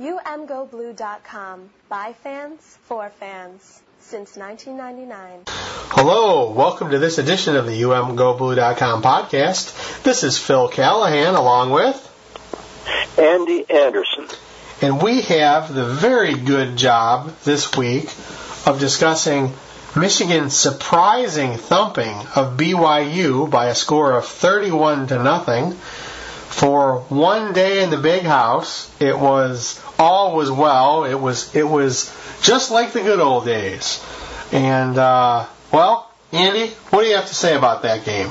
UMGoBlue.com. By fans, for fans. Since 1999. Hello, welcome to this edition of the UMGoBlue.com podcast. This is Phil Callahan along with Andy Anderson. And we have the very good job this week of discussing Michigan's surprising thumping of BYU by a score of 31 to nothing for one day in the big house. It was all was well. It was it was just like the good old days. And uh, well, Andy, what do you have to say about that game?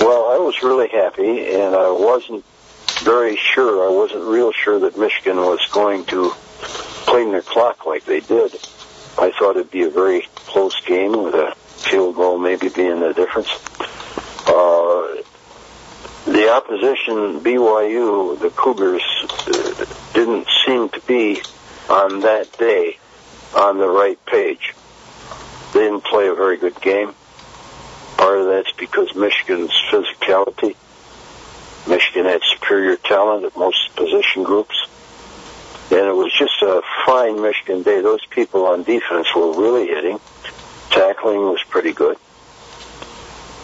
Well, I was really happy, and I wasn't very sure. I wasn't real sure that Michigan was going to play their clock like they did. I thought it'd be a very close game with a field goal maybe being the difference. The opposition, BYU, the Cougars, uh, didn't seem to be on that day on the right page. They didn't play a very good game. Part of that's because Michigan's physicality. Michigan had superior talent at most position groups. And it was just a fine Michigan day. Those people on defense were really hitting. Tackling was pretty good.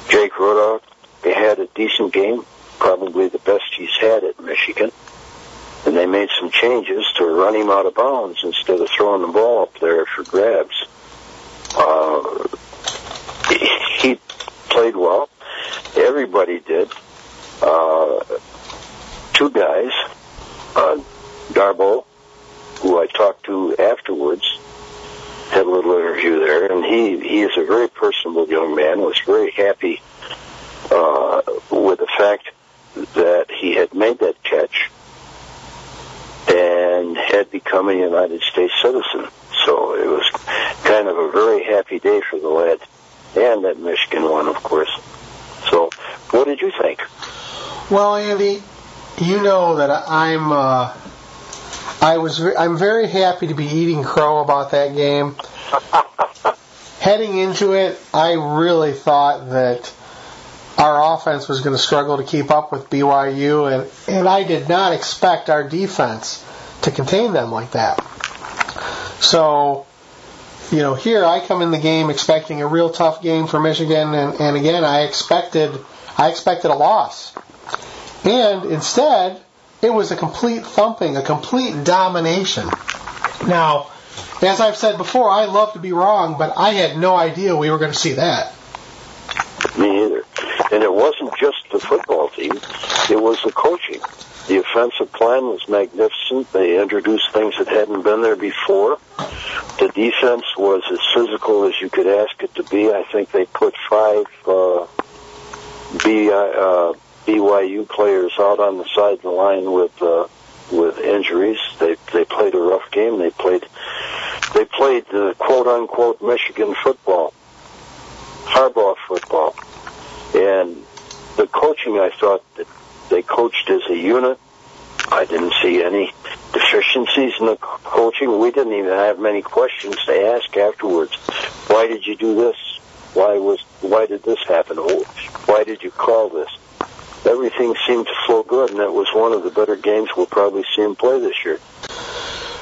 Jake Rudock had a decent game probably the best he's had at Michigan. And they made some changes to run him out of bounds instead of throwing the ball up there for grabs. Uh, he played well. Everybody did. Uh, two guys, uh, Darboh, who I talked to afterwards, had a little interview there, and he he is a very personable young man. Was very happy uh, with the fact that he had made that catch and had become a United States citizen. So it was kind of a very happy day for the lad, and that Michigan one, of course. So, what did you think? Well, Andy, you know that I'm. Uh, I was. I'm very happy to be eating crow about that game. Heading into it, I really thought that our offense was going to struggle to keep up with BYU, and, and I did not expect our defense to contain them like that. So, you know, here I come in the game expecting a real tough game for Michigan, and, and again, I expected I expected a loss, and instead, it was a complete thumping, a complete domination. Now, as I've said before, I love to be wrong, but I had no idea we were going to see that. And it wasn't just the football team, it was the coaching. The offensive plan was magnificent. They introduced things that hadn't been there before. The defense was as physical as you could ask it to be. I think they put five uh, B, uh, BYU players out on the side of the line with uh, with injuries. They they played a rough game. They played they played the quote unquote Michigan football, Harbaugh football. And the coaching, I thought that they coached as a unit. I didn't see any deficiencies in the coaching. We didn't even have many questions to ask afterwards. Why did you do this? Why was why did this happen? Oh, why did you call this? Everything seemed to flow good, and that was one of the better games we'll probably see him play this year.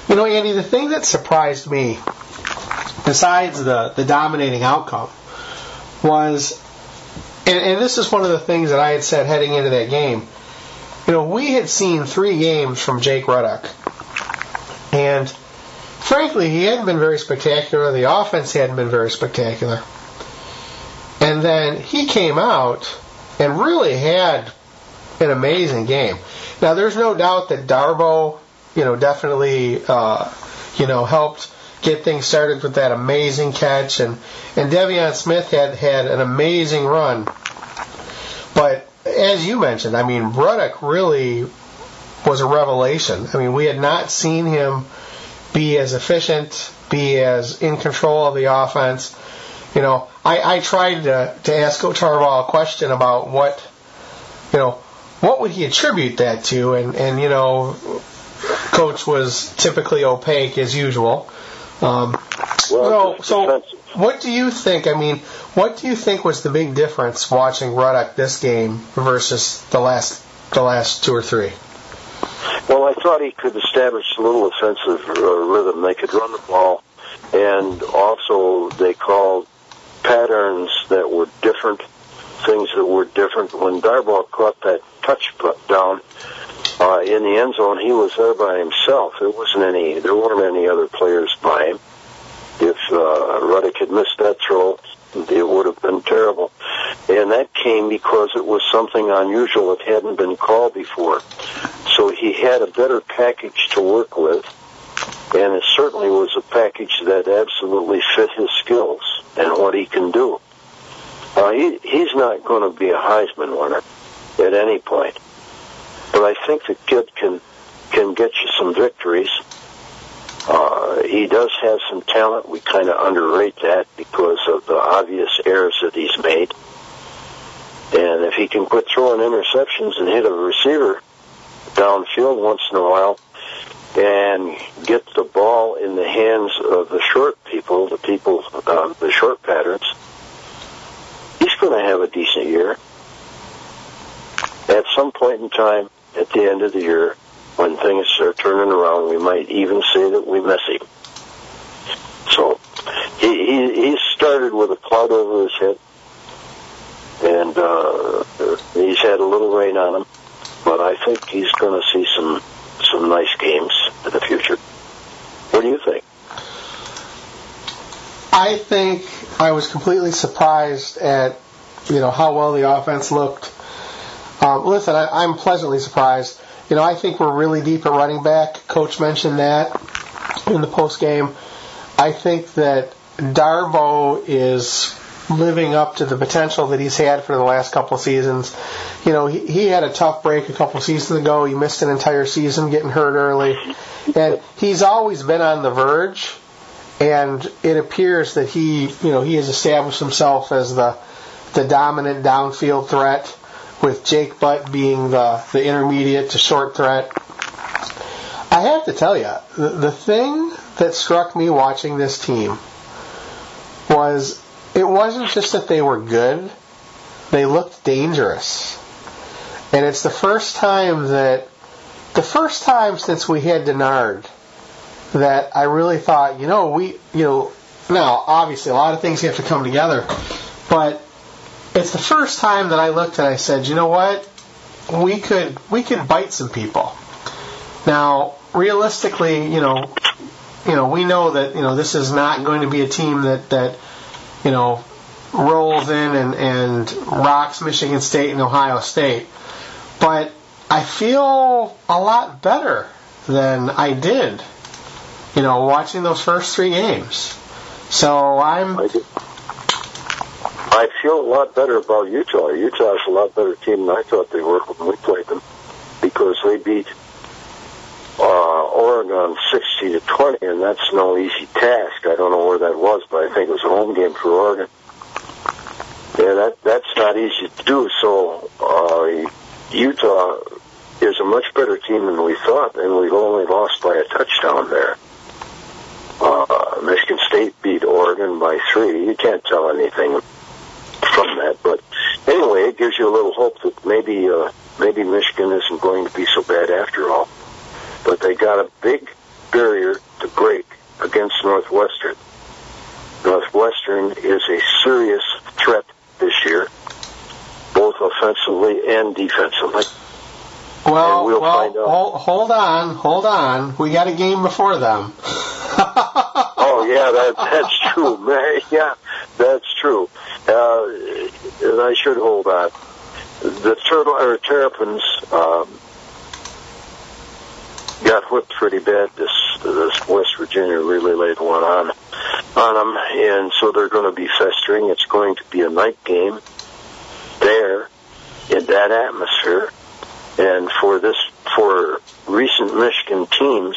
You know, Andy, the thing that surprised me, besides the the dominating outcome, was and, and this is one of the things that I had said heading into that game. You know, we had seen three games from Jake Rudock, and frankly, he hadn't been very spectacular. The offense hadn't been very spectacular. And then he came out and really had an amazing game. Now, there's no doubt that Darboh, you know, definitely, uh, you know, helped get things started with that amazing catch, and and De'Veon Smith had had an amazing run. But as you mentioned, I mean, Rudock really was a revelation. I mean, we had not seen him be as efficient, be as in control of the offense. You know, I, I tried to, to ask Coach Harbaugh a question about what, you know, what would he attribute that to? And, and you know, Coach was typically opaque as usual. Um, well, so, so what do you think? I mean, what do you think was the big difference watching Rudock this game versus the last the last two or three? Well, I thought he could establish a little offensive uh, rhythm. They could run the ball, and also they called patterns that were different, things that were different. When Darboh caught that touch down uh, in the end zone, he was there by himself. There wasn't any, there weren't any other players by him. If uh, Rudock had missed that throw, it would have been terrible. And that came because it was something unusual. It hadn't been called before. So he had a better package to work with. And it certainly was a package that absolutely fit his skills and what he can do. Uh, he, he's not going to be a Heisman winner at any point. But I think the kid can, can get you some victories. Uh, he does have some talent. We kind of underrate that because of the obvious errors that he's made. And if he can quit throwing interceptions and hit a receiver downfield once in a while and get the ball in the hands of the short people, the people, uh, the short patterns, he's going to have a decent year. At some point in time, at the end of the year, when things are turning around, we might even say that we miss him. So he, he, he started with a cloud over his head, and uh, he's had a little rain on him, but I think he's going to see some some nice games in the future. What do you think? I think I was completely surprised at you know how well the offense looked. Um, listen, I, I'm pleasantly surprised. You know, I think we're really deep at running back. Coach mentioned that in the post game. I think that Darboh is living up to the potential that he's had for the last couple of seasons. You know, he, he had a tough break a couple of seasons ago. He missed an entire season getting hurt early. And he's always been on the verge. And it appears that he, you know, he has established himself as the, the dominant downfield threat with Jake Butt being the, the intermediate to short threat. I have to tell you, the, the thing that struck me watching this team was it wasn't just that they were good, they looked dangerous. And it's the first time that, the first time since we had Denard that I really thought, you know, we, you know, now obviously a lot of things have to come together, but it's the first time that I looked and I said, you know what, we could we could bite some people. Now, realistically, you know, you know, we know that you know this is not going to be a team that that you know rolls in and and rocks Michigan State and Ohio State, but I feel a lot better than I did, you know, watching those first three games. So I'm I feel a lot better about Utah. Utah is a lot better team than I thought they were when we played them because they beat uh, Oregon 60 to 20, and that's no easy task. I don't know where that was, but I think it was a home game for Oregon. Yeah, that that's not easy to do. So uh, Utah is a much better team than we thought, and we've only lost by a touchdown there. Uh, Michigan State beat Oregon by three. You can't tell anything from that. But anyway, it gives you a little hope that maybe uh, maybe Michigan isn't going to be so bad after all. But they got a big barrier to break against Northwestern. Northwestern is a serious threat this year, both offensively and defensively. Well, we'll well, hold, hold on, hold on. We got a game before them. oh yeah, that, that's true, man. Yeah, that's true. Uh, and I should hold on. The turtle or Terrapins um, got whipped pretty bad. This this West Virginia really laid one on on them, and so they're going to be festering. It's going to be a night game there in that atmosphere, and for this for recent Michigan teams,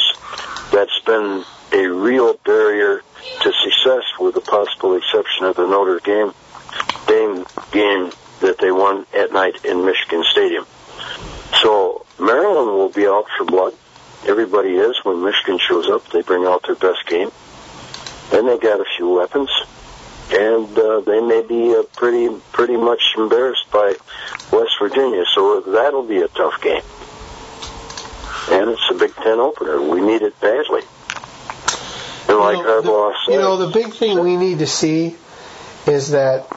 that's been a real barrier to success, with the possible exception of the Notre Dame Dame game that they won at night in Michigan Stadium. So Maryland will be out for blood. Everybody is when Michigan shows up. They bring out their best game. Then they got a few weapons, and uh, they may be uh, pretty pretty much embarrassed by West Virginia. So that'll be a tough game. and it's a Big Ten opener. We need it badly. And like you know, Harbaugh said, you know, the big thing we need to see is that,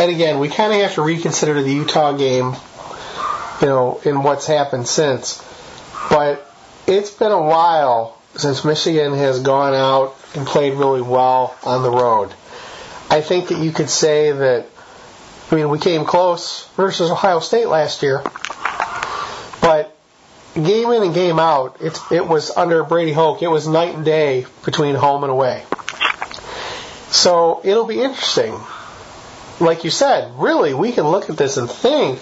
and again, we kind of have to reconsider the Utah game, you know, in what's happened since. But it's been a while since Michigan has gone out and played really well on the road. I think that you could say that, I mean, we came close versus Ohio State last year, but game in and game out, it's, it was under Brady Hoke, it was night and day between home and away. So it'll be interesting. Like you said, really, we can look at this and think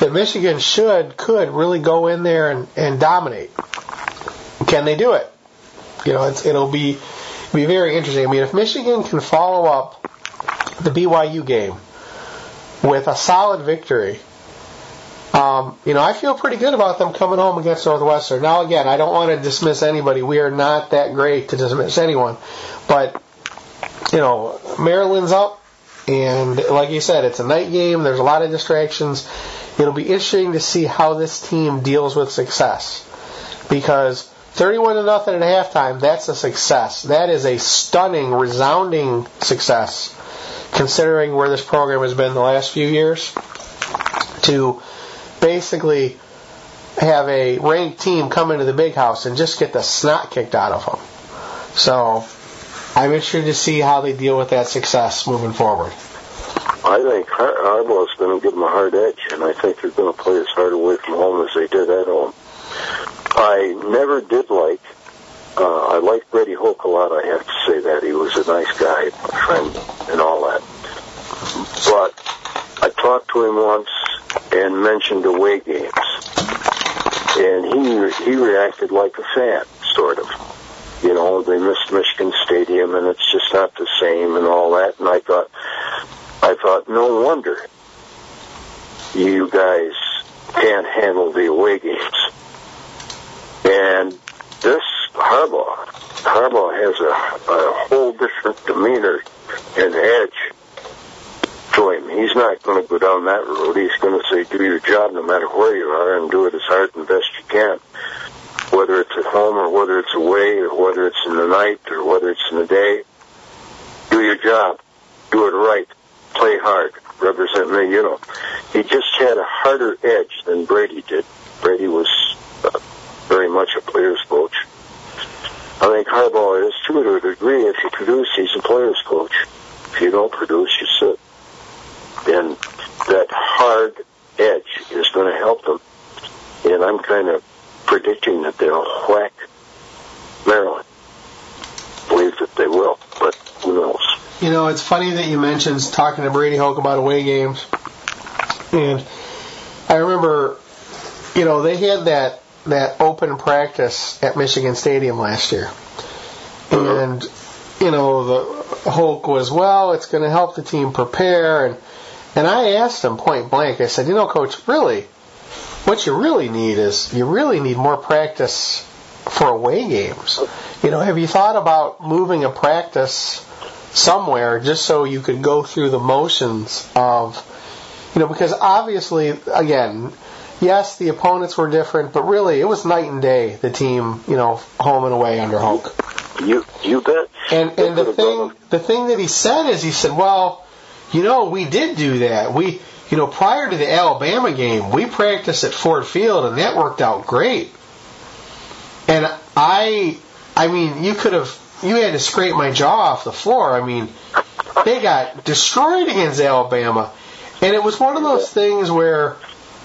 that Michigan should, could really go in there and, and dominate. Can they do it? You know, it'll be be very interesting. I mean, if Michigan can follow up the BYU game with a solid victory, um, you know, I feel pretty good about them coming home against Northwestern. Now, again, I don't want to dismiss anybody. We are not that great to dismiss anyone, but you know, Maryland's up, and like you said, it's a night game. There's a lot of distractions. It'll be interesting to see how this team deals with success because 31 to nothing at halftime, that's a success. That is a stunning, resounding success considering where this program has been the last few years to basically have a ranked team come into the big house and just get the snot kicked out of them. So I'm interested to see how they deal with that success moving forward. I think Har- Harbaugh's going to give them a hard edge, and I think they're going to play as hard away from home as they did at home. I never did like. Uh, I liked Brady Hoke a lot. I have to say that he was a nice guy, a friend, and all that. But I talked to him once and mentioned away games, and he he reacted like a fan, sort of. They missed Michigan Stadium, and it's just not the same, and all that. And I thought, I thought, no wonder you guys can't handle the away games. And this Harbaugh, Harbaugh has a, a whole different demeanor and edge to him. He's not going to go down that road. He's going to say, do your job no matter where you are and do it as hard and best you can. Whether it's at home or whether it's away or whether it's in the night or whether it's in the day, do your job. Do it right. Play hard. Represent me, you know. He just had a harder edge than Brady did. Brady was uh, very much a player's coach. I think Harbaugh is too to a degree. If you produce, he's a player's coach. If you don't produce, you sit. And that hard edge is going to help them. And I'm kind of predicting that they'll whack Maryland. Believe that they will, but who knows? You know, it's funny that you mentioned talking to Brady Hoke about away games. And I remember, you know, they had that that open practice at Michigan Stadium last year. And, you know, the Hoke was, well, it's going to help the team prepare. And, and I asked him point blank, I said, you know, coach, really, what you really need is you really need more practice for away games. You know, have you thought about moving a practice somewhere just so you could go through the motions of, you know, because obviously, again, yes, the opponents were different, but really it was night and day. The team, you know, home and away under Hoke. You you bet. And and the thing the thing that he said is he said, well, you know, we did do that. We you know prior to the Alabama game, we practiced at Ford Field, and that worked out great. And I I mean, you could have you had to scrape my jaw off the floor. I mean, they got destroyed against Alabama. And it was one of those things where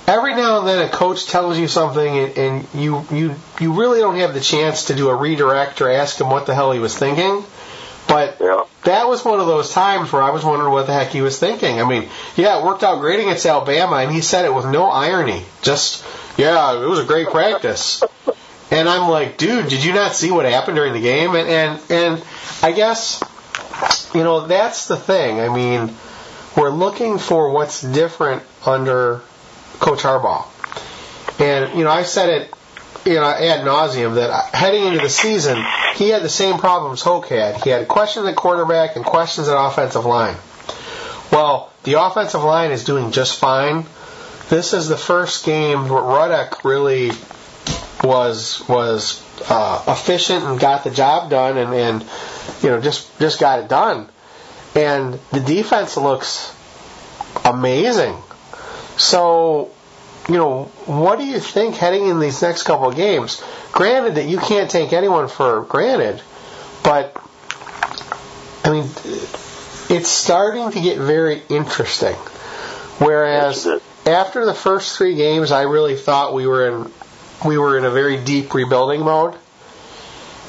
every now and then a coach tells you something and, and you, you, you really don't have the chance to do a redirect or ask him what the hell he was thinking. But Yeah. that was one of those times where I was wondering what the heck he was thinking. I mean, yeah, it worked out great against Alabama, and he said it with no irony. Just, yeah, it was a great practice. And I'm like, dude, did you not see what happened during the game? And and, and I guess, you know, that's the thing. I mean, we're looking for what's different under Coach Harbaugh. And, you know, I said it, you know, ad nauseum that heading into the season, he had the same problems Hoke had. He had questions at quarterback and questions at offensive line. Well, the offensive line is doing just fine. This is the first game where Rudock really was was uh, efficient and got the job done, and, and you know just just got it done. And the defense looks amazing. So, you know, what do you think heading in these next couple of games? Granted that you can't take anyone for granted, but I mean, it's starting to get very interesting. Whereas after the first three games, I really thought we were in we were in a very deep rebuilding mode.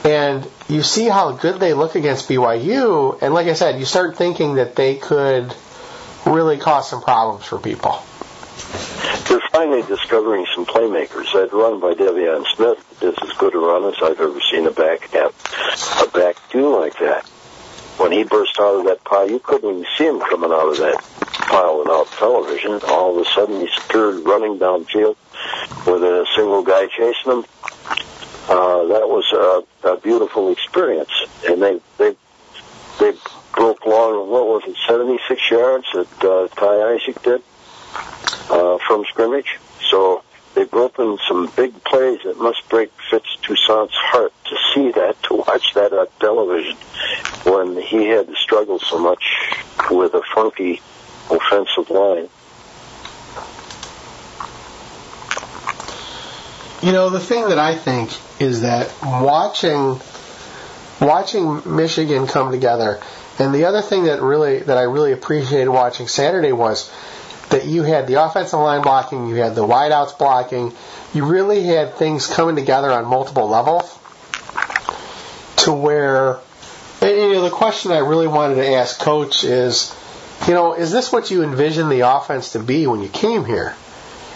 And you see how good they look against BYU, and like I said, you start thinking that they could really cause some problems for people. They're finally discovering some playmakers. That run by De'Veon Smith is as good a run as I've ever seen a back have a back do like that. When he burst out of that pile, you couldn't even see him coming out of that pile without television. All of a sudden, he appeared running downfield with a single guy chasing him. Uh, that was a, a beautiful experience, and they they they broke long. What was it, 76 yards that uh, Ty Isaac did uh, from scrimmage. So they've broken some big plays that must break Fitz Toussaint's heart to see that, to watch that on television when he had to struggle so much with a funky offensive line. You know, the thing that I think is that watching watching Michigan come together, and the other thing that really that I really appreciated watching Saturday was that you had the offensive line blocking, you had the wideouts blocking, you really had things coming together on multiple levels to where and, you know the question I really wanted to ask coach is you know is this what you envisioned the offense to be when you came here?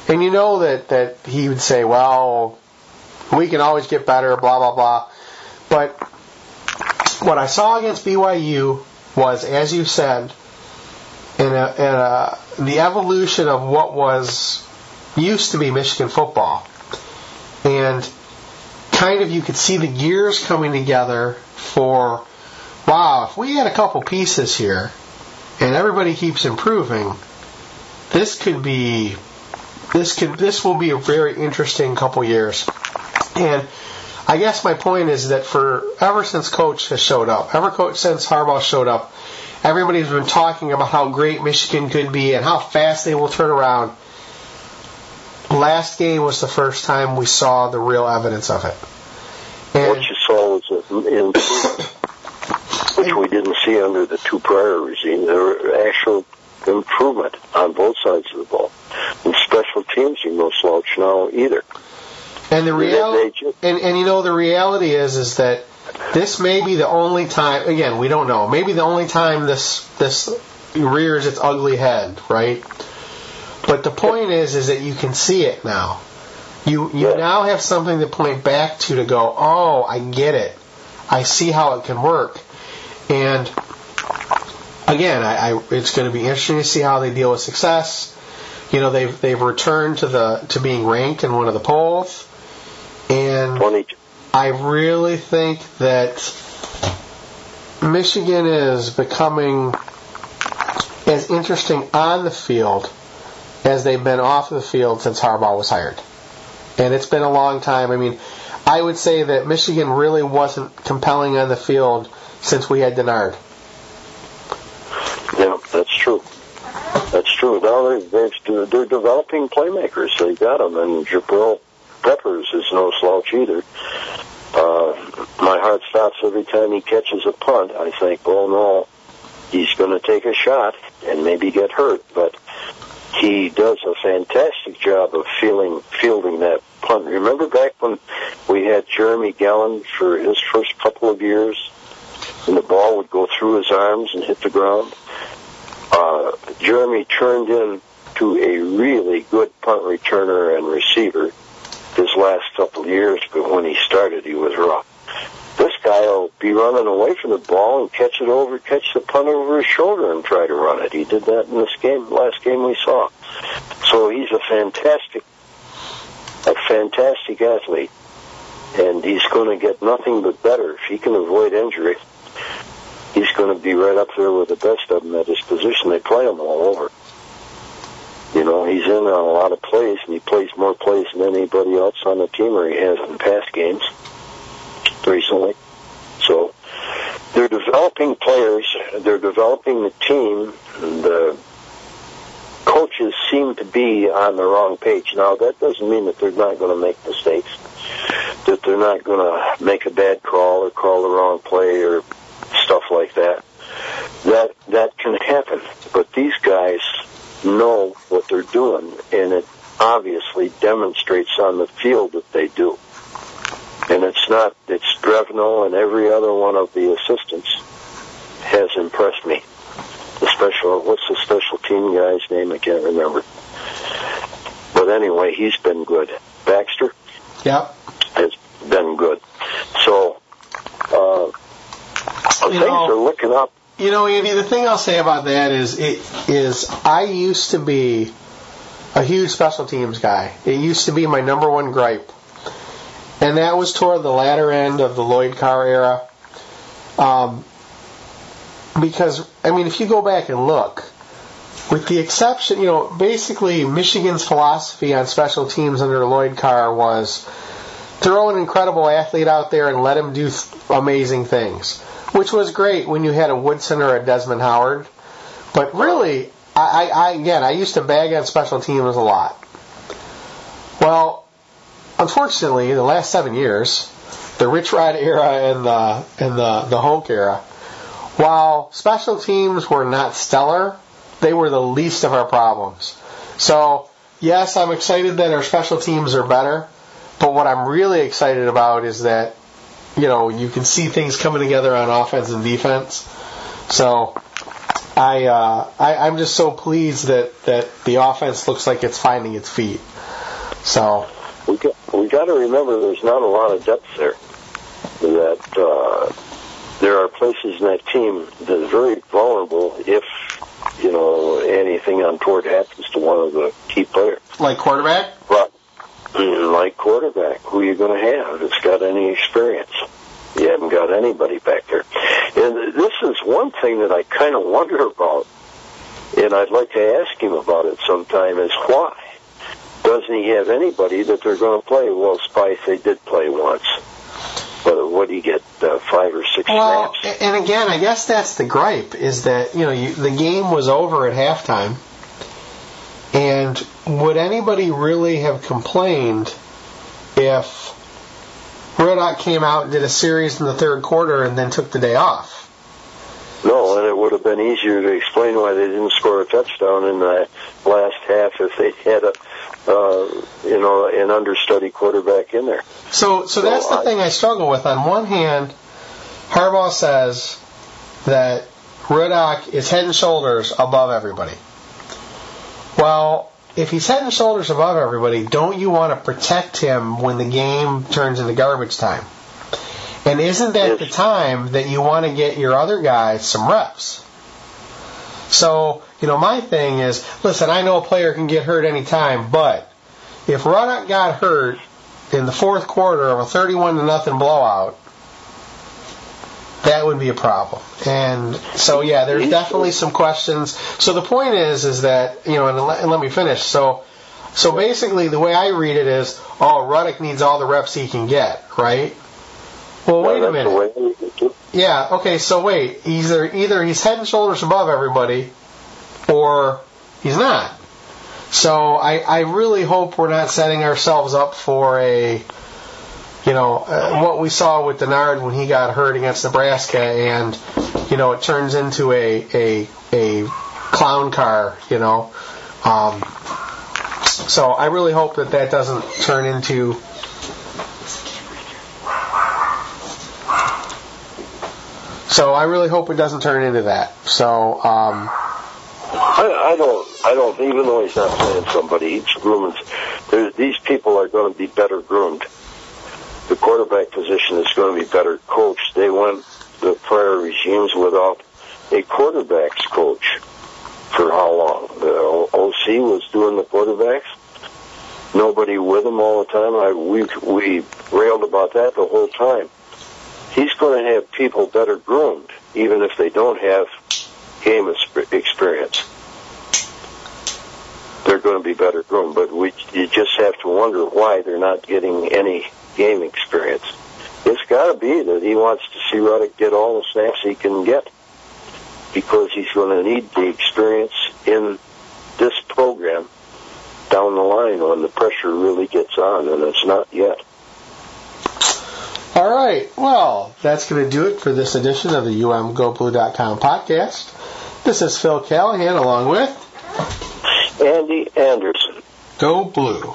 And you know that that he would say well we can always get better blah blah blah. But what I saw against BYU was as you said in, a, a, the evolution of what was used to be Michigan football. And kind of you could see the gears coming together for, wow, if we had a couple pieces here and everybody keeps improving, this could be, this could, this will be a very interesting couple years. And I guess my point is that for ever since Coach has showed up, ever coach since Harbaugh showed up, everybody's been talking about how great Michigan could be and how fast they will turn around. Last game was the first time we saw the real evidence of it. And what you saw was an improvement, which we didn't see under the two prior regimes. There were actual improvement on both sides of the ball. And special teams are no slouch now either. And the reality, and, and you know, the reality is, is that this may be the only time. Again, we don't know. Maybe the only time this this rears its ugly head, right? But the point is, is that you can see it now. You you now have something to point back to to go. Oh, I get it. I see how it can work. And again, I, I it's going to be interesting to see how they deal with success. You know, they've they've returned to the to being ranked in one of the polls, and 20, I really think that Michigan is becoming as interesting on the field as they've been off the field since Harbaugh was hired. And it's been a long time. I mean, I would say that Michigan really wasn't compelling on the field since we had Denard. Yeah, that's true. That's true. Now they're, they're, they're developing playmakers. They got them, and Jabril Peppers is no slouch either. Uh, my heart stops every time he catches a punt. I think, well, no, he's going to take a shot and maybe get hurt, but he does a fantastic job of feeling, fielding that punt. Remember back when we had Jeremy Gallon for his first couple of years, and the ball would go through his arms and hit the ground? Uh, Jeremy turned in to a really good punt returner and receiver his last couple years, but when he started, he was rough. This guy will be running away from the ball and catch it over, catch the punt over his shoulder and try to run it. He did that in this game, last game we saw. So he's a fantastic, a fantastic athlete, and he's going to get nothing but better if he can avoid injury. He's going to be right up there with the best of them at his position. They play him all over. You know, he's in on a lot of plays, and he plays more plays than anybody else on the team, or he has in past games recently. So they're developing players. They're developing the team. The coaches seem to be on the wrong page. Now, that doesn't mean that they're not going to make mistakes, that they're not going to make a bad call or call the wrong play or stuff like that. That that can happen. But these guys know what they're doing, and it obviously demonstrates on the field that they do. And it's not, it's Drevno and every other one of the assistants has impressed me. The special, what's the special team guy's name? I can't remember. But anyway, he's been good. Baxter? Yep. Has been good. So, uh, things know, are looking up. You know, Andy, the thing I'll say about that is, it is I used to be a huge special teams guy. It used to be my number one gripe. And that was toward the latter end of the Lloyd Carr era. Um, because, I mean, if you go back and look, with the exception, you know, basically Michigan's philosophy on special teams under Lloyd Carr was throw an incredible athlete out there and let him do th- amazing things, which was great when you had a Woodson or a Desmond Howard. But really, I, I, again, I used to bag on special teams a lot. Well, unfortunately, the last seven years, the Rich Rod era and the and the the Hulk era, while special teams were not stellar, they were the least of our problems. So yes, I'm excited that our special teams are better, but what I'm really excited about is that you know you can see things coming together on offense and defense. So I, uh, I I'm just so pleased that that the offense looks like it's finding its feet. So we got, we got to remember there's not a lot of depth there. That uh, there are places in that team that are very vulnerable if you know anything untoward happens to one of the key players. like quarterback. But like quarterback, who are you going to have that's got any experience? You haven't got anybody back there. And this is one thing that I kind of wonder about, and I'd like to ask him about it sometime, is why doesn't he have anybody that they're going to play? Well, Speight, they did play once. But what do you get, uh, five or six Well, snaps? and again, I guess that's the gripe is that you know you, the game was over at halftime, and would anybody really have complained if Rudock came out and did a series in the third quarter and then took the day off? No, and it would have been easier to explain why they didn't score a touchdown in the last half if they had a, uh, you know, an understudy quarterback in there. So, so that's the I- thing I struggle with. On one hand, Harbaugh says that Rudock is head and shoulders above everybody. Well, if he's head and shoulders above everybody, don't you want to protect him when the game turns into garbage time? And isn't that the time that you want to get your other guys some reps? So, you know, my thing is, listen, I know a player can get hurt any time, but if Rudock got hurt in the fourth quarter of a 31 to nothing blowout, that would be a problem. And so, yeah, there's definitely some questions. So the point is, is that you know, and let, and let me finish. So, so basically, the way I read it is, oh, Rudock needs all the reps he can get, right? Well, wait a minute. way they do. Yeah, okay, so wait. Either either he's head and shoulders above everybody, or he's not. So I, I really hope we're not setting ourselves up for a, you know, uh, what we saw with Denard when he got hurt against Nebraska, and you know it turns into a a a clown car, you know. Um, so I really hope that that doesn't turn into So I really hope it doesn't turn into that. So um, I, I don't. I don't. Even though he's not playing somebody, he's grooming. These people are going to be better groomed. Quarterback position is going to be better coached. They went the prior regimes without a quarterbacks coach for how long? The OC was doing the quarterbacks. Nobody with him all the time. I we we railed about that the whole time. He's going to have people better groomed, even if they don't have game experience. they're going to be better groomed. But we, you just have to wonder why they're not getting any game experience. It's got to be that he wants to see Rudock get all the snaps he can get because he's going to need the experience in this program down the line when the pressure really gets on, and it's not yet. All right. Well, that's going to do it for this edition of the UMGoBlue.com podcast. This is Phil Callahan along with Andy Anderson. Go Blue.